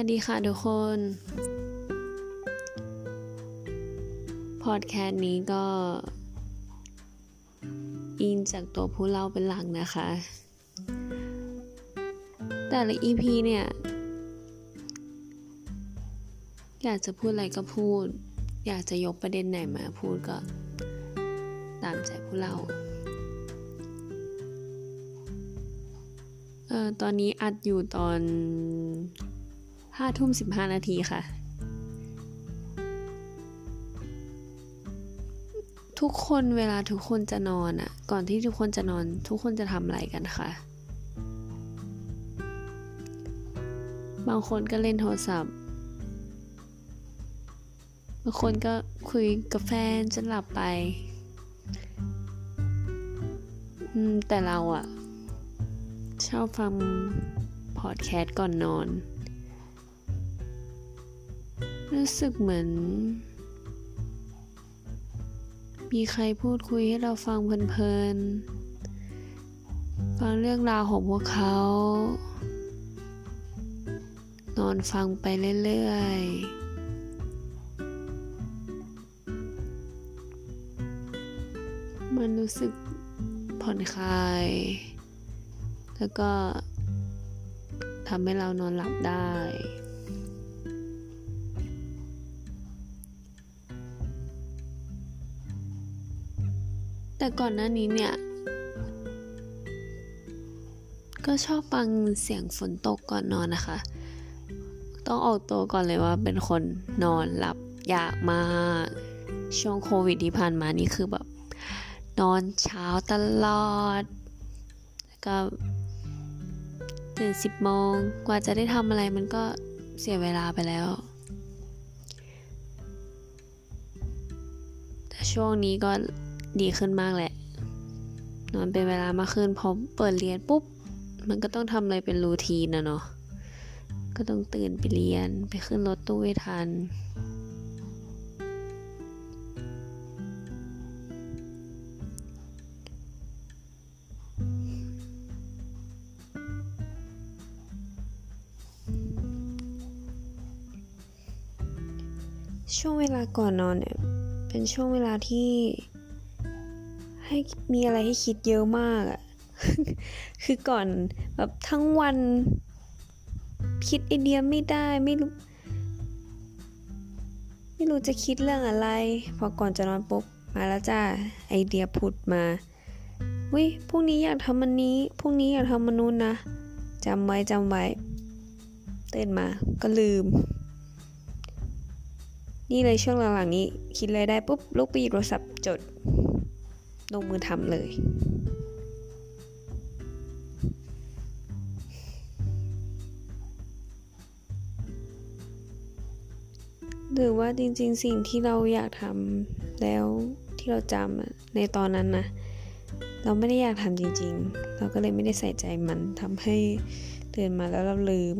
วัสดีค่ะทุกคน พอดแคสต์นี้ก็ อินจากตัวผู้เล่าเป็นหลักนะคะ แต่ละ EP เนี่ย อยากจะพูดอะไรก็พูด อยากจะยกประเด็นไหนมาพูดก็ ตามใจผู้เล่าเออตอนนี้อัดอยู่ตอน ห้าทุ่มสิบห้านาทีค่ะ ทุกคนเวลาทุกคนจะนอนอะ่ะ ก่อนที่ทุกคนจะนอน ทุกคนจะทำอะไรกันคะบางคนก็เล่นโทรศัพท์ บางคนก็คุยกับแฟนจนหลับไป แต่เราอะชอบฟังพอดแคสต์ก่อนนอน รู้สึกเหมือน มีใครพูดคุยให้เราฟังเพลินๆฟังเรื่องราวของพวกเขา นอนฟังไปเรื่อยๆมันรู้สึกผ่อนคลาย แล้วก็ทำให้เรานอนหลับได้ แต่ก่อนหน้านี้เนี่ย ก็ชอบฟังเสียงฝนตกก่อนนอนนะคะ ต้องออกตัวก่อนเลยว่าเป็นคนนอนหลับยากมาก ช่วงโควิดที่ผ่านมานี่คือแบบ นอนเช้าตลอด แล้วก็ตื่นสิบโมงกว่าจะได้ทำอะไรมันก็เสียเวลาไปแล้ว แต่ช่วงนี้ก็ ดีขึ้นมากแหละ นอนเป็นเวลามากขึ้นพอเปิดเรียนปุ๊บ มันก็ต้องทำอะไรเป็นรูทีนนะเนาะ ก็ต้องตื่นไปเรียนไปขึ้นรถตู้ให้ทัน ช่วงเวลาก่อนนอนเนี่ยเป็นช่วงเวลาที่ ให้มีอะไรให้คิดเยอะมากอะคือก่อนแบบทั้งวัน คิดไอเดียไม่ได้ไม่รู้ ไม่รู้จะคิดเรื่องอะไร พอก่อนจะนอนปุ๊บมาแล้วจ้าไอเดียผุดมาวิพรุ่งนี้อยากทำมันนี้พรุ่งนี้อยากทำมันนู้นนะจำไว้จำไว้ตื่นมาก็ลืม นี่เลยช่วงหลังๆนี้ คิดอะไรได้ปุ๊บลุกไปหยิบโทรศัพท์จด ลงมือทำเลย หรือว่าจริงๆสิ่งที่เราอยากทำแล้วที่เราจำในตอนนั้นนะเราไม่ได้อยากทำจริง ๆ เราก็เลยไม่ได้ใส่ใจมันทำให้ตื่นมาแล้วเราลืม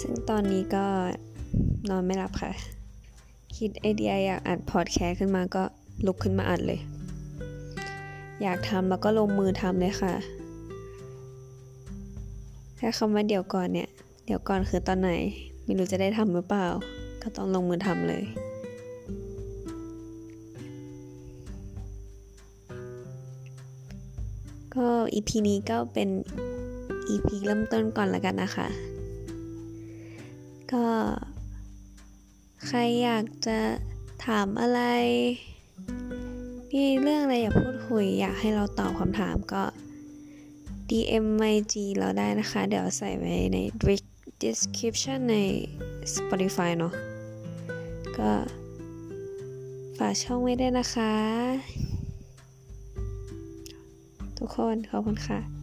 ซึ่งตอนนี้ก็นอนไม่หลับค่ะ คิดไอเดียอยากอัดพอดแคสต์ขึ้นมาก็ลุกขึ้นมาอัดเลย อยากทำแล้วก็ลงมือทำเลยค่ะแค่คำว่าเดี๋ยวก่อนเนี่ย เดี๋ยวก่อนคือตอนไหน ไม่รู้จะได้ทำหรือเปล่า ก็ต้องลงมือทำเลยก็อีพีนี้ก็เป็นอีพีเริ่มต้นก่อนแล้วกันนะคะ ก็ ใครอยากจะถามอะไร มีเรื่องอะไรอยากพูดคุย อยากให้เราตอบคำถามก็ DM IG เราได้นะคะ เดี๋ยวใส่ไว้ใน description ใน Spotify เนาะก็ฝากช่องไว้ได้นะคะ ทุกคนขอบคุณค่ะ